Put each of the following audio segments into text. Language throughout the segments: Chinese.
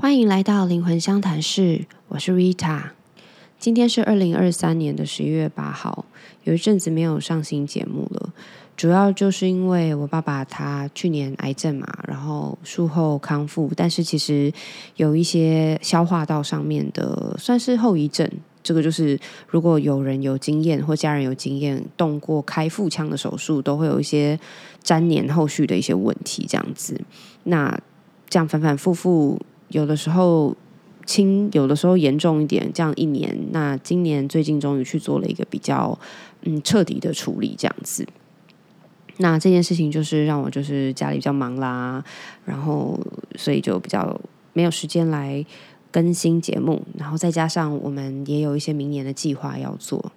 欢迎来到灵魂相谈室，我是 Rita。今天是二零二三年的十一月八号，有一阵子没有上新节目了，主要就是因为我爸爸他去年癌症嘛，然后术后康复，但是其实有一些消化道上面的算是后遗症。这个就是如果有人有经验或家人有经验动过开腹腔的手术，都会有一些粘连后续的一些问题，这样子。那这样反反复复，有的时候轻，有的时候严重一点。这样一年，那今年最近终于去做了一个比较嗯彻底的处理，这样子。那这件事情就是让我就是家里比较忙啦，然后所以就比较没有时间来更新节目，然后再加上我们也有一些明年的计划要做。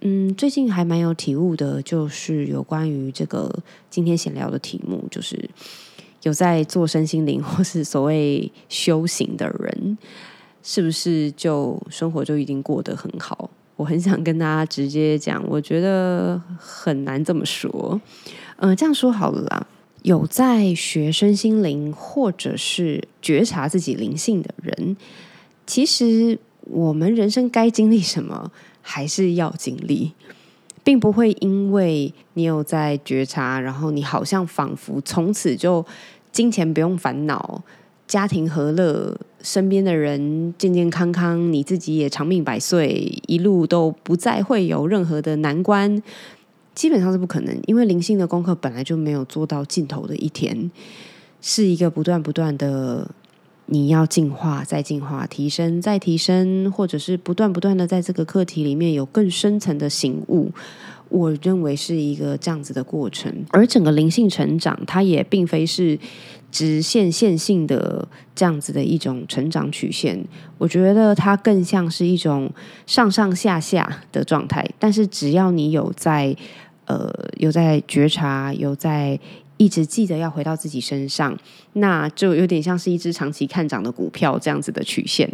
嗯，最近还蛮有体悟的，就是有关于这个今天闲聊的题目，就是。有在做身心灵 或是所谓修行的人，是不是就生活就一定过得很好？我很想跟大家直接讲，我觉得很难这么说。嗯，这样说好了啦，有在学身心灵或者是觉察自己灵性的人，其实我们人生该经历什么，还是要经历。并不会因为你有在觉察，然后你好像仿佛从此就金钱不用烦恼，家庭和乐，身边的人健健康康，你自己也长命百岁，一路都不再会有任何的难关，基本上是不可能。因为灵性的功课本来就没有做到尽头的一天，是一个不断不断的。你要进化，再进化，提升，再提升，或者是不断不断的在这个课题里面有更深层的醒悟，我认为是一个这样子的过程。而整个灵性成长，它也并非是直线线性的这样子的一种成长曲线。我觉得它更像是一种上上下下的状态。但是只要你有在呃有在觉察，有在。一直记得要回到自己身上，那就有点像是一只长期看涨的股票这样子的曲线，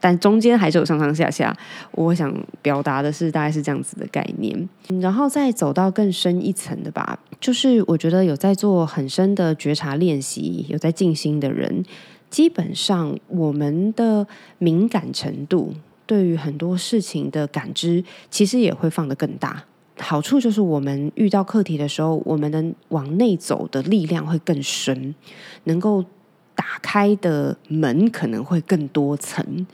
但中间还是有上上下下。我想表达的是，大概是这样子的概念。然后再走到更深一层的吧，就是我觉得有在做很深的觉察练习，有在静心的人，基本上我们的敏感程度，对于很多事情的感知，其实也会放得更大。好处就是，我们遇到课题的时候，我们能往内走的力量会更深，能够打开的门可能会更多层。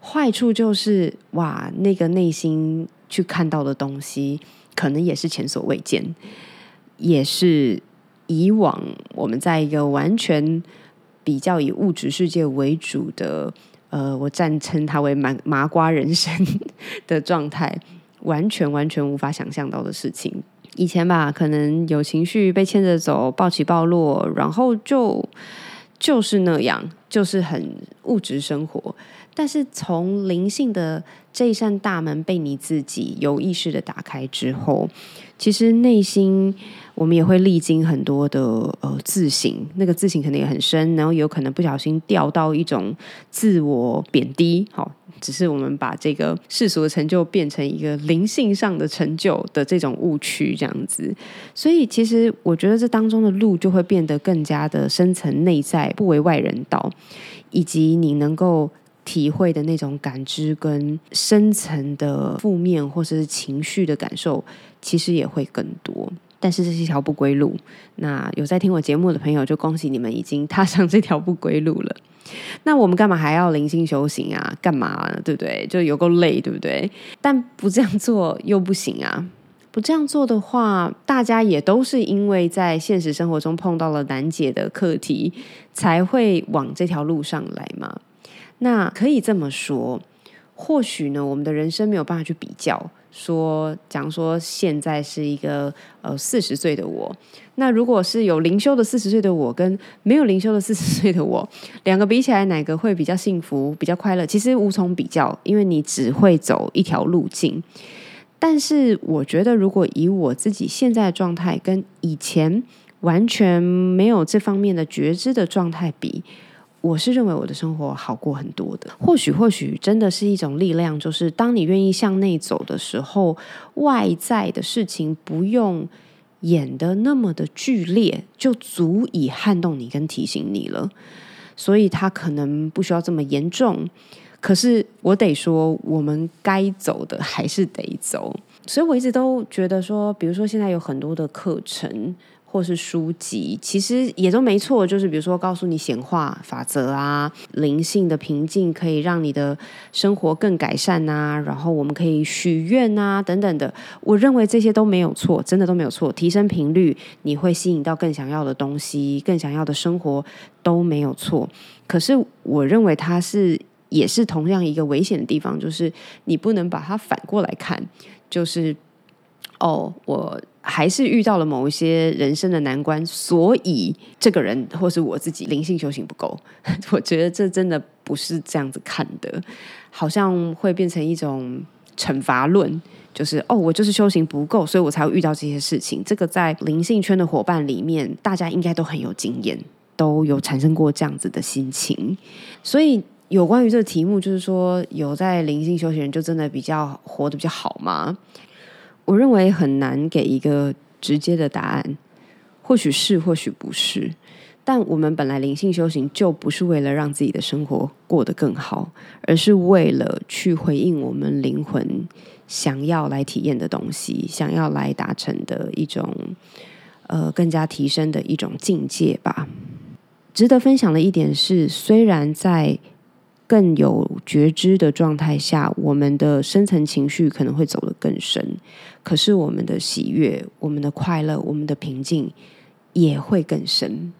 坏处就是，哇，那个内心去看到的东西，可能也是前所未见，也是以往我们在一个完全比较以物质世界为主的，呃，我暂称它为麻麻瓜人生的状态。完全完全无法想象到的事情。以前吧，可能有情绪被牵着走，暴起暴落，然后就就是那样，就是很物质生活。但是从灵性的这一扇大门被你自己有意识的打开之后，其实内心我们也会历经很多的呃自省，那个自省可能也很深，然后有可能不小心掉到一种自我贬低，好。只是我们把这个世俗的成就变成一个灵性上的成就的这种误区，这样子。所以，其实我觉得这当中的路就会变得更加的深层内在，不为外人道，以及你能够体会的那种感知跟深层的负面或者是情绪的感受，其实也会更多。但是这是一条不归路。那有在听我节目的朋友，就恭喜你们已经踏上这条不归路了。那我们干嘛还要灵性修行啊？干嘛对不对？就有够累，对不对？但不这样做又不行啊！不这样做的话，大家也都是因为在现实生活中碰到了难解的课题，才会往这条路上来嘛。那可以这么说，或许呢，我们的人生没有办法去比较。说，假如说现在是一个呃四十岁的我，那如果是有灵修的四十岁的我，跟没有灵修的四十岁的我，两个比起来，哪个会比较幸福、比较快乐？其实无从比较，因为你只会走一条路径。但是，我觉得如果以我自己现在的状态，跟以前完全没有这方面的觉知的状态比。我是认为我的生活好过很多的，或许或许真的是一种力量，就是当你愿意向内走的时候，外在的事情不用演的那么的剧烈，就足以撼动你跟提醒你了。所以他可能不需要这么严重。可是我得说，我们该走的还是得走。所以我一直都觉得说，比如说现在有很多的课程。或是书籍，其实也都没错。就是比如说，告诉你显化法则啊，灵性的平静可以让你的生活更改善啊。然后我们可以许愿啊，等等的。我认为这些都没有错，真的都没有错。提升频率，你会吸引到更想要的东西，更想要的生活都没有错。可是我认为它是也是同样一个危险的地方，就是你不能把它反过来看，就是哦，我。还是遇到了某一些人生的难关，所以这个人或是我自己灵性修行不够。我觉得这真的不是这样子看的，好像会变成一种惩罚论，就是哦，我就是修行不够，所以我才会遇到这些事情。这个在灵性圈的伙伴里面，大家应该都很有经验，都有产生过这样子的心情。所以有关于这个题目，就是说有在灵性修行人就真的比较活得比较好吗？我认为很难给一个直接的答案，或许是，或许不是。但我们本来灵性修行就不是为了让自己的生活过得更好，而是为了去回应我们灵魂想要来体验的东西，想要来达成的一种呃更加提升的一种境界吧。值得分享的一点是，虽然在更有觉知的状态下，我们的深层情绪可能会走得更深，可是我们的喜悦、我们的快乐、我们的平静也会更深。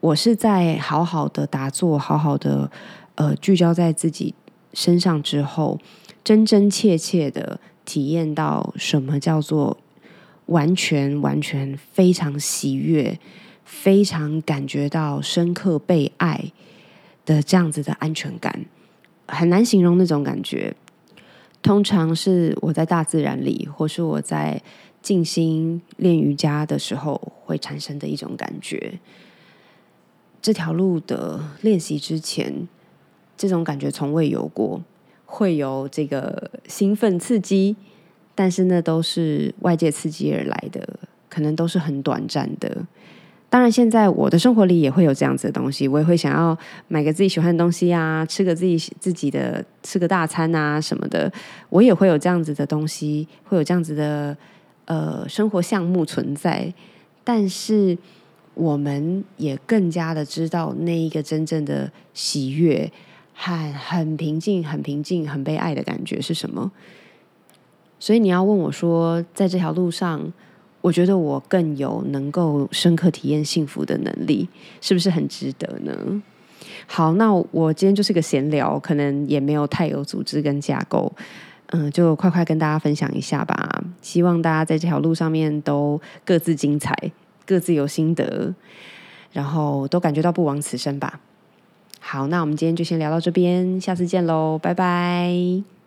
我是在好好的打坐、好好的呃聚焦在自己身上之后，真真切切的体验到什么叫做完全、完全非常喜悦，非常感觉到深刻被爱。的这样子的安全感很难形容那种感觉，通常是我在大自然里，或是我在静心练瑜伽的时候会产生的一种感觉。这条路的练习之前，这种感觉从未有过，会有这个兴奋刺激，但是那都是外界刺激而来的，可能都是很短暂的。当然，现在我的生活里也会有这样子的东西，我也会想要买个自己喜欢的东西啊，吃个自己自己的吃个大餐啊什么的，我也会有这样子的东西，会有这样子的呃生活项目存在。但是，我们也更加的知道那一个真正的喜悦和很平静、很平静、很被爱的感觉是什么。所以，你要问我说，在这条路上。我觉得我更有能够深刻体验幸福的能力，是不是很值得呢？好，那我今天就是个闲聊，可能也没有太有组织跟架构，嗯，就快快跟大家分享一下吧。希望大家在这条路上面都各自精彩，各自有心得，然后都感觉到不枉此生吧。好，那我们今天就先聊到这边，下次见喽，拜拜。